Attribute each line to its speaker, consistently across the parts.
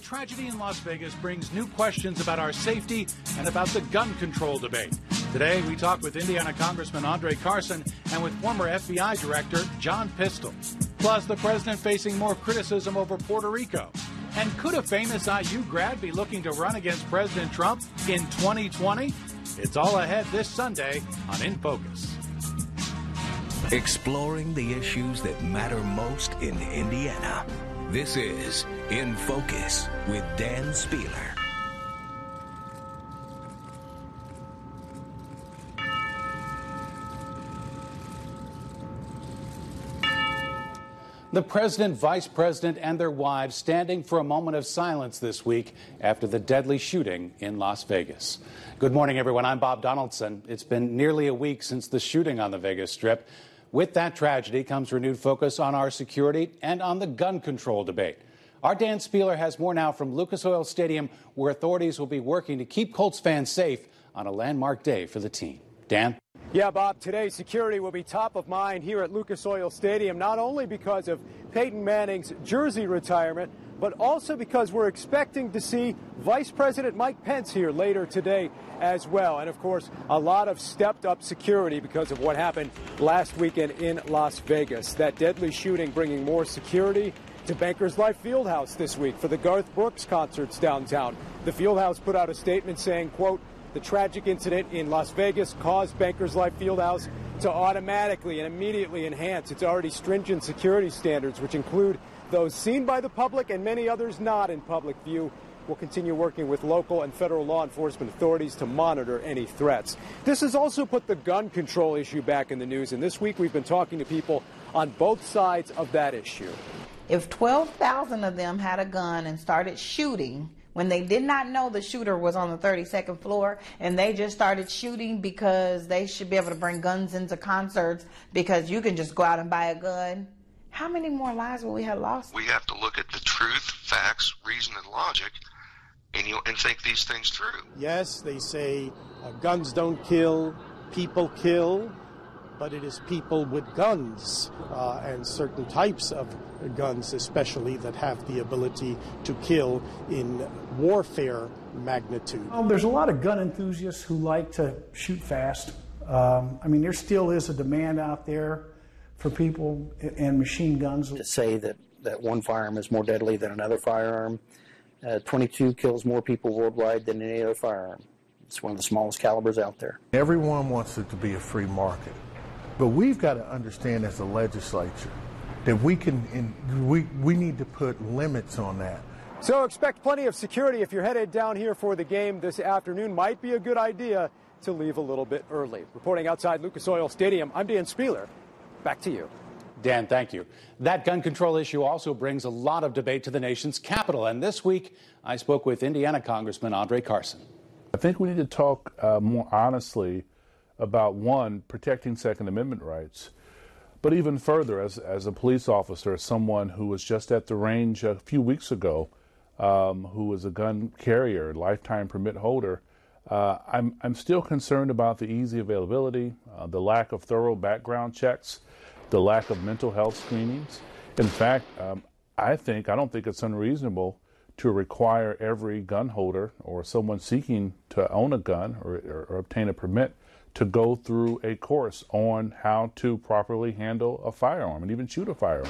Speaker 1: the tragedy in Las Vegas brings new questions about our safety and about the gun control debate. Today, we talk with Indiana Congressman Andre Carson and with former FBI Director John Pistole. Plus, the president facing more criticism over Puerto Rico. And could a famous IU grad be looking to run against President Trump in 2020? It's all ahead this Sunday on In Focus.
Speaker 2: Exploring the issues that matter most in Indiana. This is In Focus with Dan Spehler.
Speaker 1: The president, vice president, and their wives standing for a moment of silence this week after the deadly shooting in Las Vegas. Good morning, everyone. I'm Bob Donaldson. It's been nearly a week since the shooting on the Vegas Strip. With that tragedy comes renewed focus on our security and on the gun control debate. Our Dan Spehler has more now from Lucas Oil Stadium, where authorities will be working to keep Colts fans safe on a landmark day for the team. Dan?
Speaker 3: Yeah, Bob, today security will be top of mind here at Lucas Oil Stadium, not only because of Peyton Manning's jersey retirement, but also because we're expecting to see Vice President Mike Pence here later today as well. And of course, a lot of stepped up security because of what happened last weekend in Las Vegas. That deadly shooting bringing more security to Bankers Life Fieldhouse this week for the Garth Brooks concerts downtown. The Fieldhouse put out a statement saying, quote, the tragic incident in Las Vegas caused Bankers Life Fieldhouse to automatically and immediately enhance its already stringent security standards, which include those seen by the public and many others not in public view. We'll continue working with local and federal law enforcement authorities to monitor any threats. This has also put the gun control issue back in the news, and this week we've been talking to people on both sides of that issue.
Speaker 4: If 12,000 of them had a gun and started shooting, when they did not know the shooter was on the 32nd floor and they just started shooting because they should be able to bring guns into concerts because you can just go out and buy a gun. How many more lives will we have lost?
Speaker 5: We have to look at the truth, facts, reason, and logic, and you and think these things through.
Speaker 6: Yes, they say uh, guns don't kill, people kill, but it is people with guns uh, and certain types of guns, especially that have the ability to kill in warfare magnitude.
Speaker 7: Well, there's a lot of gun enthusiasts who like to shoot fast. Um, I mean, there still is a demand out there for people and machine guns.
Speaker 8: To say that, that one firearm is more deadly than another firearm, uh, 22 kills more people worldwide than any other firearm. It's one of the smallest calibers out there.
Speaker 9: Everyone wants it to be a free market. But we've got to understand as a legislature that we can, in, we, we need to put limits on that.
Speaker 3: So expect plenty of security if you're headed down here for the game this afternoon. Might be a good idea to leave a little bit early. Reporting outside Lucas Oil Stadium, I'm Dan Spehler. Back to you.
Speaker 1: Dan, thank you. That gun control issue also brings a lot of debate to the nation's capital. And this week, I spoke with Indiana Congressman Andre Carson.
Speaker 10: I think we need to talk uh, more honestly about one, protecting Second Amendment rights, but even further, as, as a police officer, as someone who was just at the range a few weeks ago, um, who was a gun carrier, lifetime permit holder, uh, I'm, I'm still concerned about the easy availability, uh, the lack of thorough background checks, the lack of mental health screenings. In fact, um, I think, I don't think it's unreasonable to require every gun holder or someone seeking to own a gun or, or, or obtain a permit to go through a course on how to properly handle a firearm and even shoot a firearm.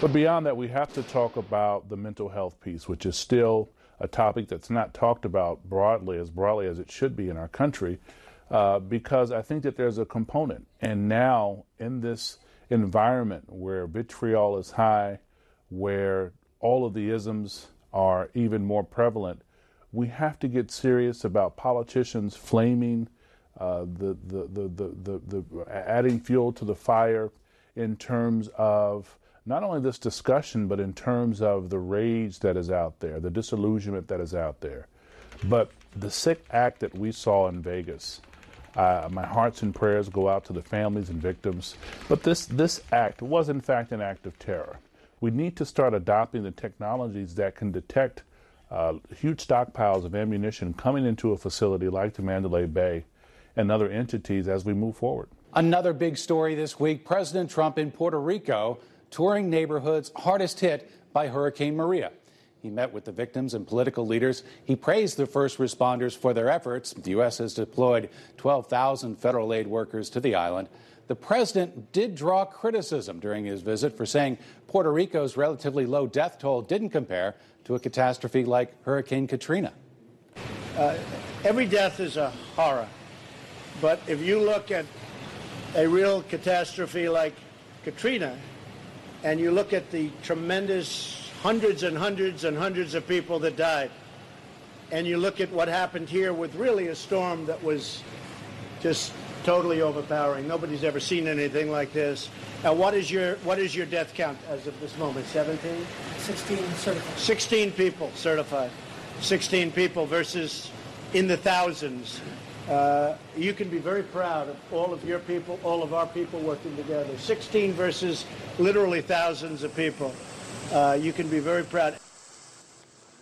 Speaker 10: But beyond that, we have to talk about the mental health piece, which is still a topic that's not talked about broadly, as broadly as it should be in our country, uh, because I think that there's a component. And now, in this environment where vitriol is high, where all of the isms are even more prevalent, we have to get serious about politicians flaming uh, the, the, the, the, the, the adding fuel to the fire in terms of not only this discussion, but in terms of the rage that is out there, the disillusionment that is out there. But the sick act that we saw in Vegas, uh, my hearts and prayers go out to the families and victims. But this, this act was, in fact, an act of terror. We need to start adopting the technologies that can detect uh, huge stockpiles of ammunition coming into a facility like the Mandalay Bay and other entities as we move forward.
Speaker 1: Another big story this week President Trump in Puerto Rico touring neighborhoods hardest hit by Hurricane Maria. He met with the victims and political leaders. He praised the first responders for their efforts. The U.S. has deployed 12,000 federal aid workers to the island. The president did draw criticism during his visit for saying Puerto Rico's relatively low death toll didn't compare to a catastrophe like Hurricane Katrina.
Speaker 11: Uh, every death is a horror. But if you look at a real catastrophe like Katrina, and you look at the tremendous hundreds and hundreds and hundreds of people that died, and you look at what happened here with really a storm that was just totally overpowering. Nobody's ever seen anything like this. Now, what is your what is your death count as of this moment? 17?
Speaker 12: 16 certified.
Speaker 11: 16 people certified. 16 people versus in the thousands. Uh, you can be very proud of all of your people, all of our people working together. 16 versus literally thousands of people. Uh, you can be very proud.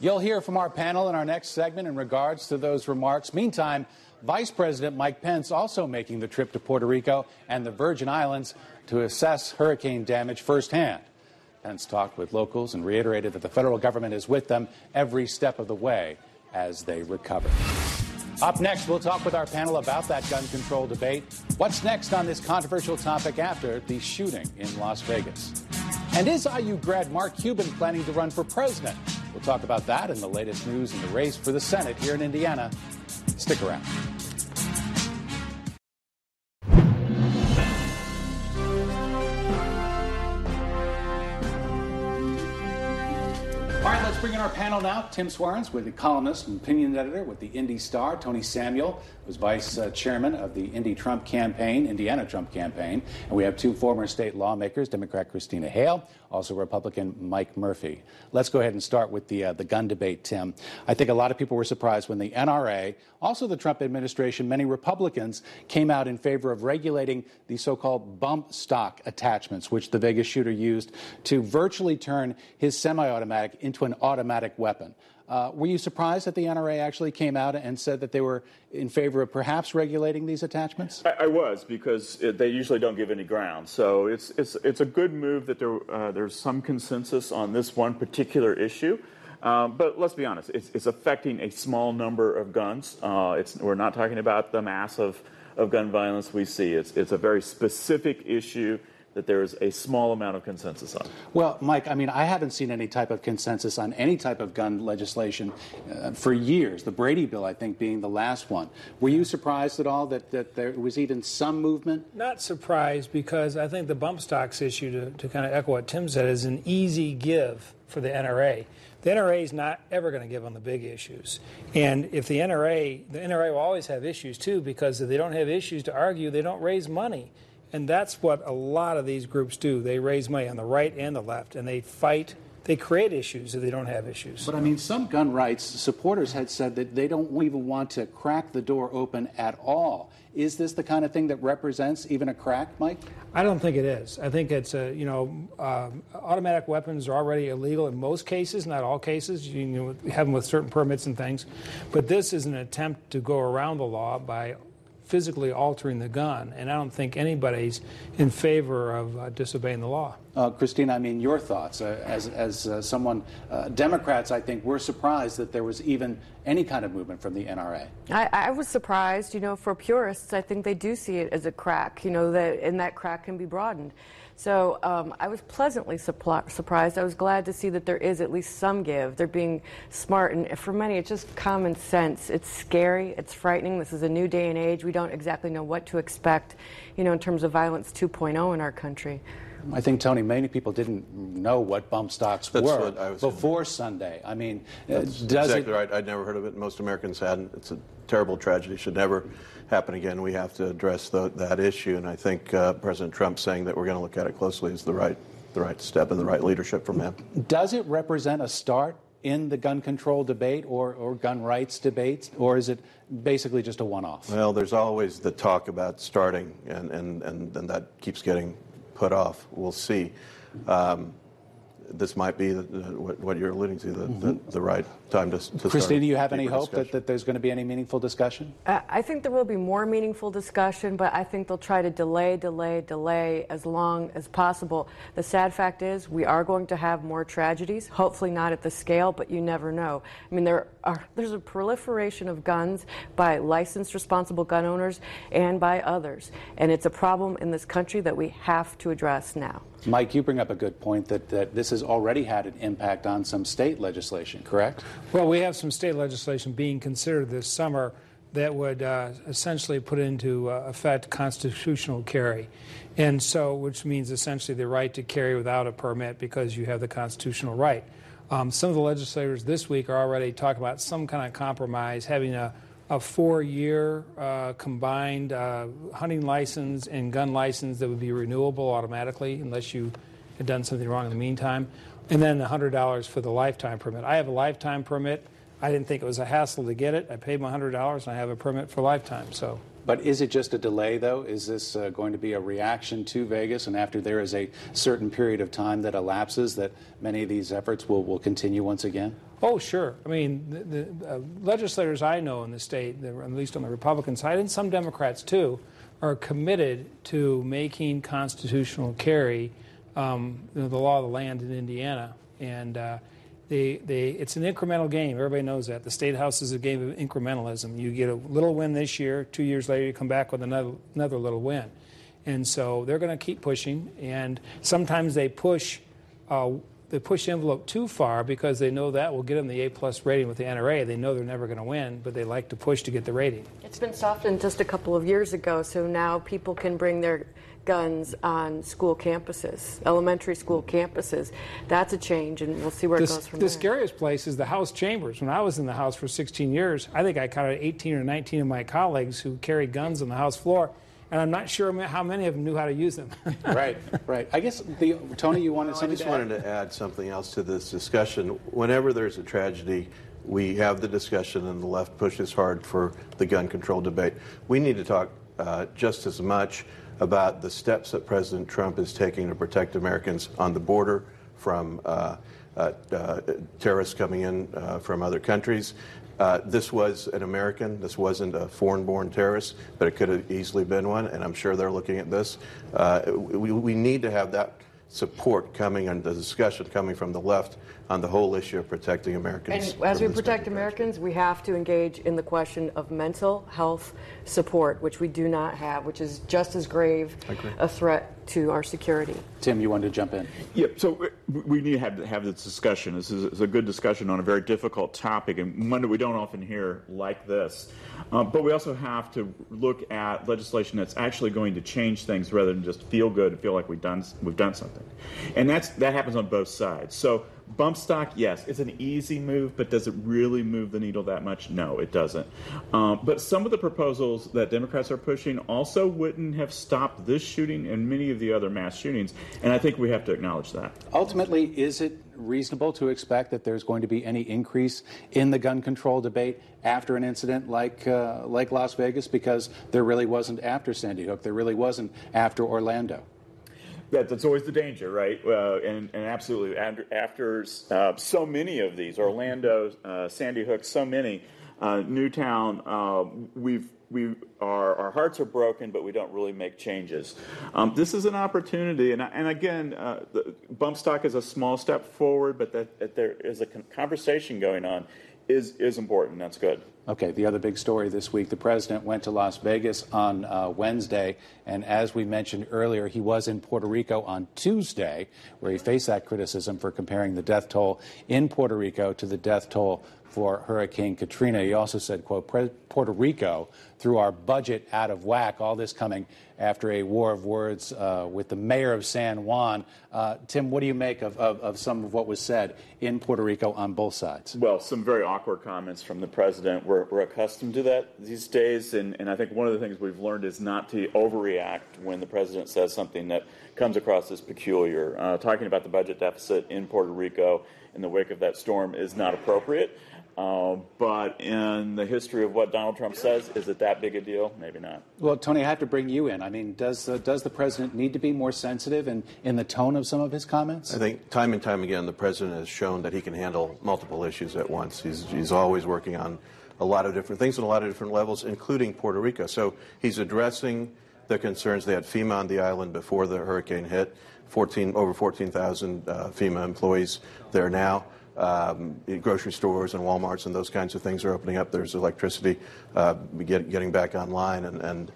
Speaker 1: You'll hear from our panel in our next segment in regards to those remarks. Meantime, Vice President Mike Pence also making the trip to Puerto Rico and the Virgin Islands to assess hurricane damage firsthand. Pence talked with locals and reiterated that the federal government is with them every step of the way as they recover. Up next, we'll talk with our panel about that gun control debate. What's next on this controversial topic after the shooting in Las Vegas? And is IU grad Mark Cuban planning to run for president? We'll talk about that and the latest news in the race for the Senate here in Indiana. Stick around. Our panel now. Tim Swarens, with the columnist and opinion editor with the Indy Star. Tony Samuel who's vice uh, chairman of the Indy Trump campaign, Indiana Trump campaign. And we have two former state lawmakers, Democrat Christina Hale, also Republican Mike Murphy. Let's go ahead and start with the, uh, the gun debate, Tim. I think a lot of people were surprised when the NRA, also the Trump administration, many Republicans came out in favor of regulating the so called bump stock attachments, which the Vegas shooter used to virtually turn his semi automatic into an automatic weapon. Uh, were you surprised that the NRA actually came out and said that they were in favor of perhaps regulating these attachments?
Speaker 13: I, I was because it, they usually don't give any ground. So it's it's it's a good move that there uh, there's some consensus on this one particular issue. Um, but let's be honest, it's, it's, affecting a small number of guns. Uh, we're not talking about the mass of, of gun violence we see. It's, it's a very specific issue that there is a small amount of consensus on.
Speaker 1: Well, Mike, I mean, I haven't seen any type of consensus on any type of gun legislation uh, for years. The Brady bill, I think, being the last one. Were you surprised at all that, that there was even some movement?
Speaker 12: Not surprised because I think the bump stocks issue, to, to kind of echo what Tim said, is an easy give for the NRA. The NRA is not ever going to give on the big issues. And if the NRA, the NRA will always have issues too, because if they don't have issues to argue, they don't raise money. And that's what a lot of these groups do. They raise money on the right and the left, and they fight. They create issues if they don't have issues.
Speaker 1: But I mean, some gun rights supporters had said that they don't even want to crack the door open at all. Is this the kind of thing that represents even a crack, Mike?
Speaker 12: I don't think it is. I think it's a you know um, automatic weapons are already illegal in most cases, not all cases. You, you know, have them with certain permits and things, but this is an attempt to go around the law by physically altering the gun, and I don't think anybody's in favor of uh, disobeying the law.
Speaker 1: Uh, Christine, I mean, your thoughts uh, as, as uh, someone, uh, Democrats, I think, were surprised that there was even any kind of movement from the NRA.
Speaker 14: I, I, was surprised, you know, for purists, I think they do see it as a crack, you know, that, and that crack can be broadened. So um, I was pleasantly surprised. I was glad to see that there is at least some give. They're being smart, and for many, it's just common sense. It's scary. It's frightening. This is a new day and age. We don't exactly know what to expect, you know, in terms of violence 2.0 in our country.
Speaker 1: I think Tony, many people didn't know what bump stocks
Speaker 15: That's
Speaker 1: were
Speaker 15: before
Speaker 1: gonna... Sunday. I mean,
Speaker 15: That's does exactly it... right. I'd never heard of it. Most Americans hadn't. It's a terrible tragedy. Should never happen again. We have to address the, that issue, and I think uh, President Trump saying that we're going to look at it closely is the right the right step and the right leadership from him.
Speaker 1: Does it represent a start in the gun control debate or, or gun rights debate, or is it basically just a one off?
Speaker 15: Well, there's always the talk about starting, and, and, and, and that keeps getting put off. We'll see. Um, this might be the, what, what, you're alluding to, the, mm-hmm. the, the, right time to, to
Speaker 1: Christine, do you have any hope that, that there's going to be any meaningful discussion?
Speaker 14: Uh, I think there will be more meaningful discussion, but I think they'll try to delay, delay, delay as long as possible. The sad fact is, we are going to have more tragedies, hopefully not at the scale, but you never know. I mean, there are, there's a proliferation of guns by licensed responsible gun owners and by others, and it's a problem in this country that we have to address now.
Speaker 1: Mike, you bring up a good point that, that this has already had an impact on some state legislation, correct?
Speaker 12: Well, we have some state legislation being considered this summer that would uh, essentially put into uh, effect constitutional carry. And so, which means essentially the right to carry without a permit because you have the constitutional right. Um, some of the legislators this week are already talking about some kind of compromise, having a a four-year uh, combined uh, hunting license and gun license that would be renewable automatically unless you had done something wrong in the meantime, and then $100 for the lifetime permit. I have a lifetime permit. I didn't think it was a hassle to get it. I paid my $100 and I have a permit for lifetime. So.
Speaker 1: But is it just a delay, though? Is this uh, going to be a reaction to Vegas? And after there is a certain period of time that elapses, that many of these efforts will, will continue once again?
Speaker 12: Oh, sure. I mean, the, the uh, legislators I know in the state, at least on the Republican side, and some Democrats too, are committed to making constitutional carry um, you know, the law of the land in Indiana. And uh, they, they, it's an incremental game. Everybody knows that. The state house is a game of incrementalism. You get a little win this year, two years later, you come back with another, another little win. And so they're going to keep pushing. And sometimes they push uh, they push the envelope too far because they know that will get them the A plus rating with the NRA. They know they're never going to win, but they like to push to get the rating.
Speaker 14: It's been softened just a couple of years ago, so now people can bring their guns on school campuses, elementary school campuses. That's a change, and we'll see where
Speaker 12: the,
Speaker 14: it goes from
Speaker 12: the
Speaker 14: there.
Speaker 12: The scariest place is the House chambers. When I was in the House for 16 years, I think I counted 18 or 19 of my colleagues who carried guns on the House floor and I'm not sure how many of them knew how to use them.
Speaker 1: right, right. I guess the, Tony, you wanted
Speaker 15: well,
Speaker 1: something.
Speaker 15: I just to wanted add? to add something else to this discussion. Whenever there's a tragedy, we have the discussion, and the left pushes hard for the gun control debate. We need to talk uh, just as much about the steps that President Trump is taking to protect Americans on the border from. Uh, uh, uh, terrorists coming in uh, from other countries, uh, this was an American. This wasn't a foreign born terrorist, but it could have easily been one, and I'm sure they're looking at this. Uh, we, we, need to have that support coming and the discussion coming from the left on the whole issue of protecting Americans.
Speaker 14: And as we protect Americans, we have to engage in the question of mental health support, which we do not have, which is just as grave a threat to our security.
Speaker 1: Tim, you wanted to jump in?
Speaker 13: Yeah, so we need to have, have this discussion. This is a good discussion on a very difficult topic and one that we don't often hear like this. Um, but we also have to look at legislation that's actually going to change things rather than just feel good and feel like we've done, we've done something. And that's, that happens on both sides. So Bump stock, yes, it's an easy move, but does it really move the needle that much? No, it doesn't. Um, but some of the proposals that Democrats are pushing also wouldn't have stopped this shooting and many of the other mass shootings, and I think we have to acknowledge that.
Speaker 1: Ultimately, is it reasonable to expect that there's going to be any increase in the gun control debate after an incident like uh, like Las Vegas? Because there really wasn't after Sandy Hook, there really wasn't after Orlando
Speaker 13: that, that's always the danger, right? Uh, and, and, absolutely, after, after uh, so many of these, Orlando, uh, Sandy Hook, so many, uh, Newtown, uh, we've we our, our hearts are broken, but we don't really make changes. Um, this is an opportunity, and, and again, uh, bump stock is a small step forward, but that, that there is a conversation going on is is important. That's good.
Speaker 1: Okay, the other big story this week the president went to Las Vegas on uh, Wednesday, and as we mentioned earlier, he was in Puerto Rico on Tuesday, where he faced that criticism for comparing the death toll in Puerto Rico to the death toll for Hurricane Katrina. He also said, quote, Puerto Rico threw our budget out of whack, all this coming after a war of words uh, with the mayor of San Juan. Uh, Tim, what do you make of, of, of, some of what was said in Puerto Rico on both sides?
Speaker 13: Well, some very awkward comments from the president we're, we're accustomed to that these days, and, and I think one of the things we've learned is not to overreact when the president says something that comes across as peculiar. Uh, talking about the budget deficit in Puerto Rico in the wake of that storm is not appropriate. Uh, but in the history of what Donald Trump says, is it that big a deal? Maybe not.
Speaker 1: Well, Tony, I have to bring you in. I mean, does uh, does the president need to be more sensitive in, in the tone of some of his comments?
Speaker 15: I think time and time again, the president has shown that he can handle multiple issues at once. He's, he's always working on a lot of different things at a lot of different levels, including Puerto Rico. So he's addressing the concerns. They had FEMA on the island before the hurricane hit. 14, over 14,000 uh, FEMA employees there now. Um, grocery stores and Walmarts and those kinds of things are opening up. There's electricity uh, get, getting back online, and, and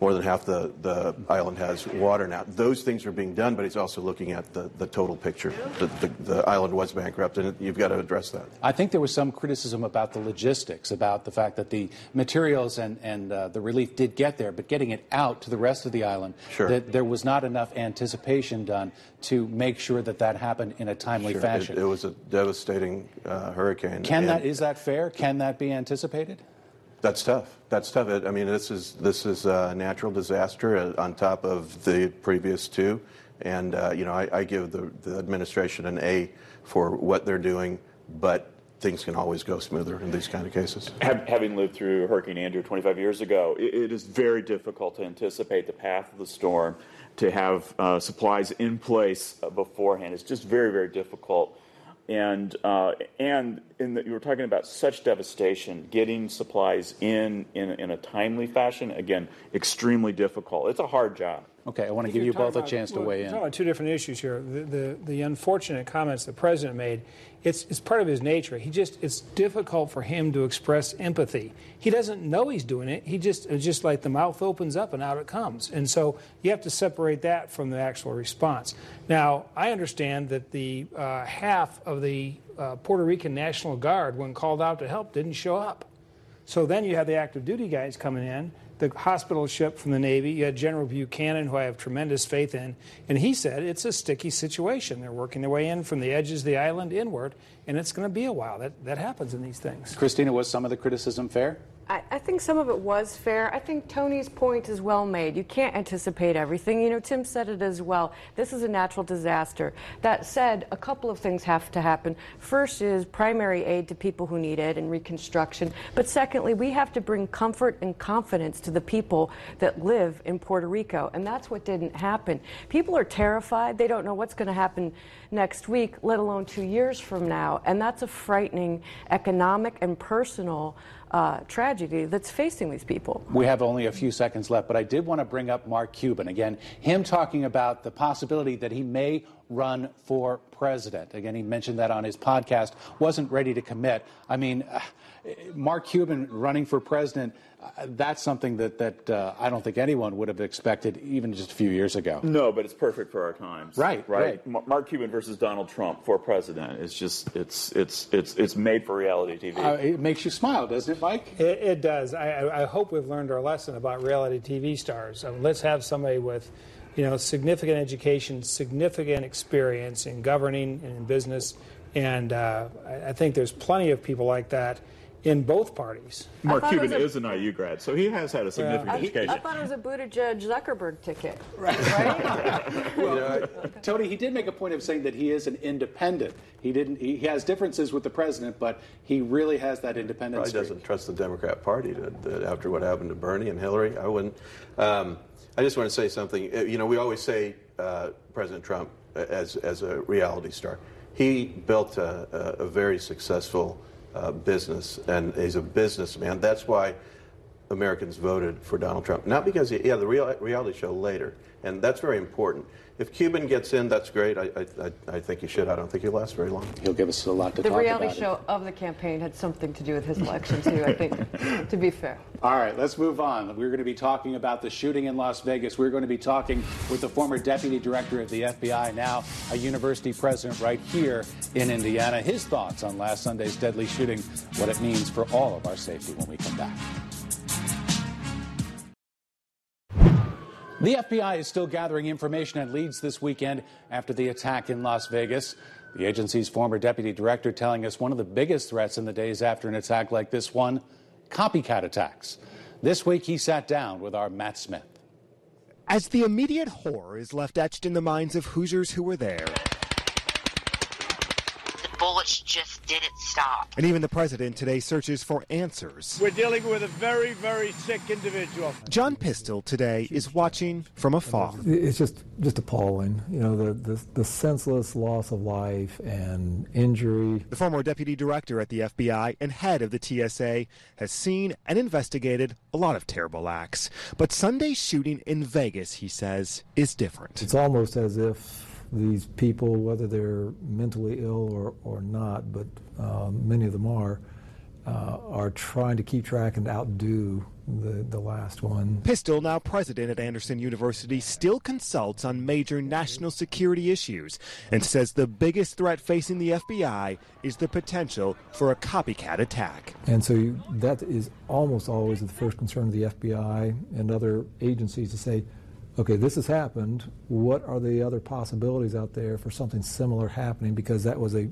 Speaker 15: more than half the, the island has water now. Those things are being done, but it's also looking at the, the total picture. The, the, the island was bankrupt, and you've got to address that.
Speaker 1: I think there was some criticism about the logistics, about the fact that the materials and, and uh, the relief did get there, but getting it out to the rest of the island,
Speaker 15: Sure.
Speaker 1: that there was not enough anticipation done to make sure that that happened in a timely
Speaker 15: Sure, it-
Speaker 1: fashion.
Speaker 15: It, was a devastating uh, hurricane.
Speaker 1: Can
Speaker 15: and-
Speaker 1: that is that fair? Can that be anticipated?
Speaker 15: That's tough. That's tough. I mean, this is this is a natural disaster uh, on top of the previous two, and uh, you know, I, I give the, the administration an A for what they're doing, but things can always go smoother in these kind of cases.
Speaker 13: Having lived through Hurricane Andrew 25 years ago, it, is very difficult to anticipate the path of the storm, to have uh, supplies in place uh, beforehand. It's just very, very difficult. And uh, and in the, you were talking about such devastation, getting supplies in, in in a timely fashion. Again, extremely difficult. It's a hard job.
Speaker 1: Okay, I want to give you both a
Speaker 12: about-
Speaker 1: chance to weigh in.
Speaker 12: talking about two different issues here. The, the, the unfortunate comments the president made, it's, it's part of his nature. He just, it's difficult for him to express empathy. He doesn't know he's doing it. He just, it's just like the mouth opens up and out it comes. And so you have to separate that from the actual response. Now, I understand that the uh, half of the uh, Puerto Rican National Guard, when called out to help, didn't show up. So then you have the active duty guys coming in, the hospital ship from the Navy. You had General Buchanan, who I have tremendous faith in, and he said it's a sticky situation. They're working their way in from the edges of the island inward, and it's going to be a while. That that happens in these things.
Speaker 1: Christina, was some of the criticism fair?
Speaker 14: I, I think some of it was fair. I think Tony's point is well made. You can't anticipate everything. You know, Tim said it as well. This is a natural disaster. That said, a couple of things have to happen. First is primary aid to people who need it and reconstruction. But secondly, we have to bring comfort and confidence to the people that live in Puerto Rico. And that's what didn't happen. People are terrified. They don't know what's going to happen next week, let alone two years from now. And that's a frightening economic and personal uh, tragedy that's facing these people.
Speaker 1: We have only a few seconds left, but I did want to bring up Mark Cuban. Again, him talking about the possibility that he may run for president. Again, he mentioned that on his podcast, wasn't ready to commit. I mean, Mark Cuban running for president, uh, that's something that, that uh, I don't think anyone would have expected even just a few years ago.
Speaker 13: No, but it's perfect for our times.
Speaker 1: Right,
Speaker 13: right.
Speaker 1: right.
Speaker 13: Mark Cuban versus Donald Trump for president. It's just it's it's it's it's made for reality TV.
Speaker 1: Uh, it makes you smile, doesn't it, Mike?
Speaker 12: It, it does. I, I I hope we've learned our lesson about reality TV stars. I mean, let's have somebody with, you know, significant education, significant experience in governing and in business, and uh, I, I think there's plenty of people like that in both parties.
Speaker 13: Mark Cuban
Speaker 14: a-
Speaker 13: is an IU grad, so he has had a significant
Speaker 14: I,
Speaker 13: education.
Speaker 14: I thought it was a Buttigieg Zuckerberg ticket. Right.
Speaker 1: Tony, he did make a point of saying that he is an independent. He didn't. He has differences with the president, but he really has that
Speaker 15: independence.
Speaker 1: He
Speaker 15: doesn't trust the Democrat Party to, to, after what happened to Bernie and Hillary. I wouldn't. Um, I just want to say something. Uh, You know, we always say uh, President Trump as as a reality star. He built a, a, a very successful uh, business, and he's a businessman. That's why Americans voted for Donald Trump. Not because he, yeah, the real, reality show later, and that's very important. If Cuban gets in, that's great. I, I, I- I think he should. I don't think he'll last very long.
Speaker 1: He'll give us a lot to
Speaker 14: The
Speaker 1: talk about.
Speaker 14: The reality
Speaker 1: about.
Speaker 14: show of the campaign had something to do with his election, too, I think, to be fair.
Speaker 1: All right, let's move on. We're going to be talking about the shooting in Las Vegas. We're going to be talking with the former deputy director of the FBI, now a university president right here in Indiana. His thoughts on last Sunday's deadly shooting, what it means for all of our safety when we come back. The FBI is still gathering information and leads this weekend after the attack in Las Vegas. The agency's former deputy director telling us one of the biggest threats in the days after an attack like this one copycat attacks. This week, he sat down with our Matt Smith.
Speaker 16: As the immediate horror is left etched in the minds of Hoosiers who were there,
Speaker 17: bullets just didn't stop.
Speaker 16: and even the president today searches for answers.
Speaker 11: We're dealing with a very, very sick individual.
Speaker 16: John Pistole today is watching from afar.
Speaker 18: It's just just appalling, you know, the, the the senseless loss of life and injury.
Speaker 16: The former deputy director at the FBI and head of the TSA has seen and investigated a lot of terrible acts. But Sunday's shooting in Vegas, he says, is different.
Speaker 18: It's almost as if these people, whether they're mentally ill or, or not, but um, many of them are, uh, are trying to keep track and outdo the, the last one.
Speaker 16: Pistole, now president at Anderson University, still consults on major national security issues and says the biggest threat facing the FBI is the potential for a copycat attack.
Speaker 18: And so you, that is almost always the first concern of the FBI and other agencies to say, okay, this has happened. What are the other possibilities out there for something similar happening? Because that was a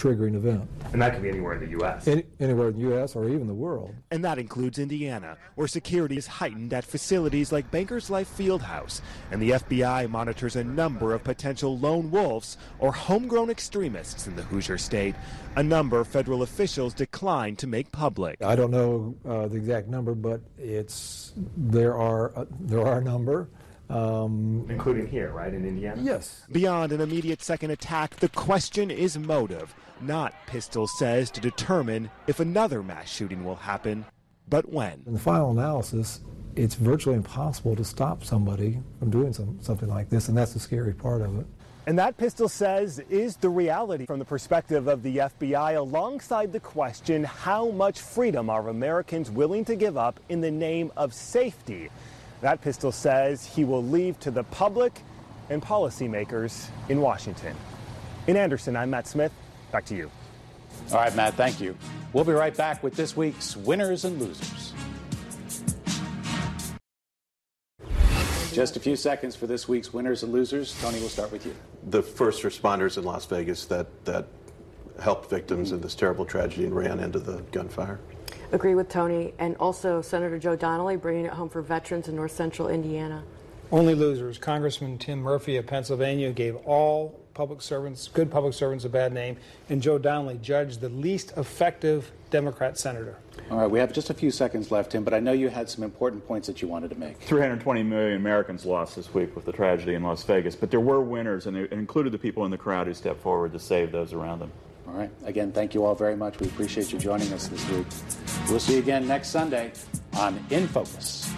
Speaker 18: triggering event.
Speaker 16: And that could be anywhere in the U.S.
Speaker 18: Any, anywhere in the U.S. or even the world.
Speaker 16: And that includes Indiana, where security is heightened at facilities like Bankers Life Fieldhouse, and the FBI monitors a number of potential lone wolves or homegrown extremists in the Hoosier state, a number federal officials declined to make public.
Speaker 18: I don't know uh, the exact number, but it's there are uh, there are a number. Um,
Speaker 16: Including here, right, in Indiana?
Speaker 18: Yes.
Speaker 16: Beyond an immediate second attack, the question is motive, not, Pistole says, to determine if another mass shooting will happen, but when.
Speaker 18: In the final analysis, it's virtually impossible to stop somebody from doing some, something like this, and that's the scary part of it.
Speaker 16: And that Pistole says is the reality from the perspective of the FBI, alongside the question how much freedom are Americans willing to give up in the name of safety? That Pistole says he will leave to the public and policymakers in Washington. In Anderson, I'm Matt Smith. Back to you.
Speaker 1: All right, Matt, thank you. We'll be right back with this week's winners and losers. Just a few seconds for this week's winners and losers. Tony, we'll start with you.
Speaker 15: The first responders in Las Vegas that, that helped victims in this terrible tragedy and ran into the gunfire.
Speaker 14: Agree with Tony, and also Senator Joe Donnelly bringing it home for veterans in North Central Indiana.
Speaker 12: Only losers. Congressman Tim Murphy of Pennsylvania gave all public servants, good public servants, a bad name, and Joe Donnelly judged the least effective Democrat senator.
Speaker 1: All right, we have just a few seconds left, Tim, but I know you had some important points that you wanted to make.
Speaker 13: 320 million Americans lost this week with the tragedy in Las Vegas, but there were winners, and it included the people in the crowd who stepped forward to save those around them.
Speaker 1: All right. Again, thank you all very much. We appreciate you joining us this week. We'll see you again next Sunday on In Focus.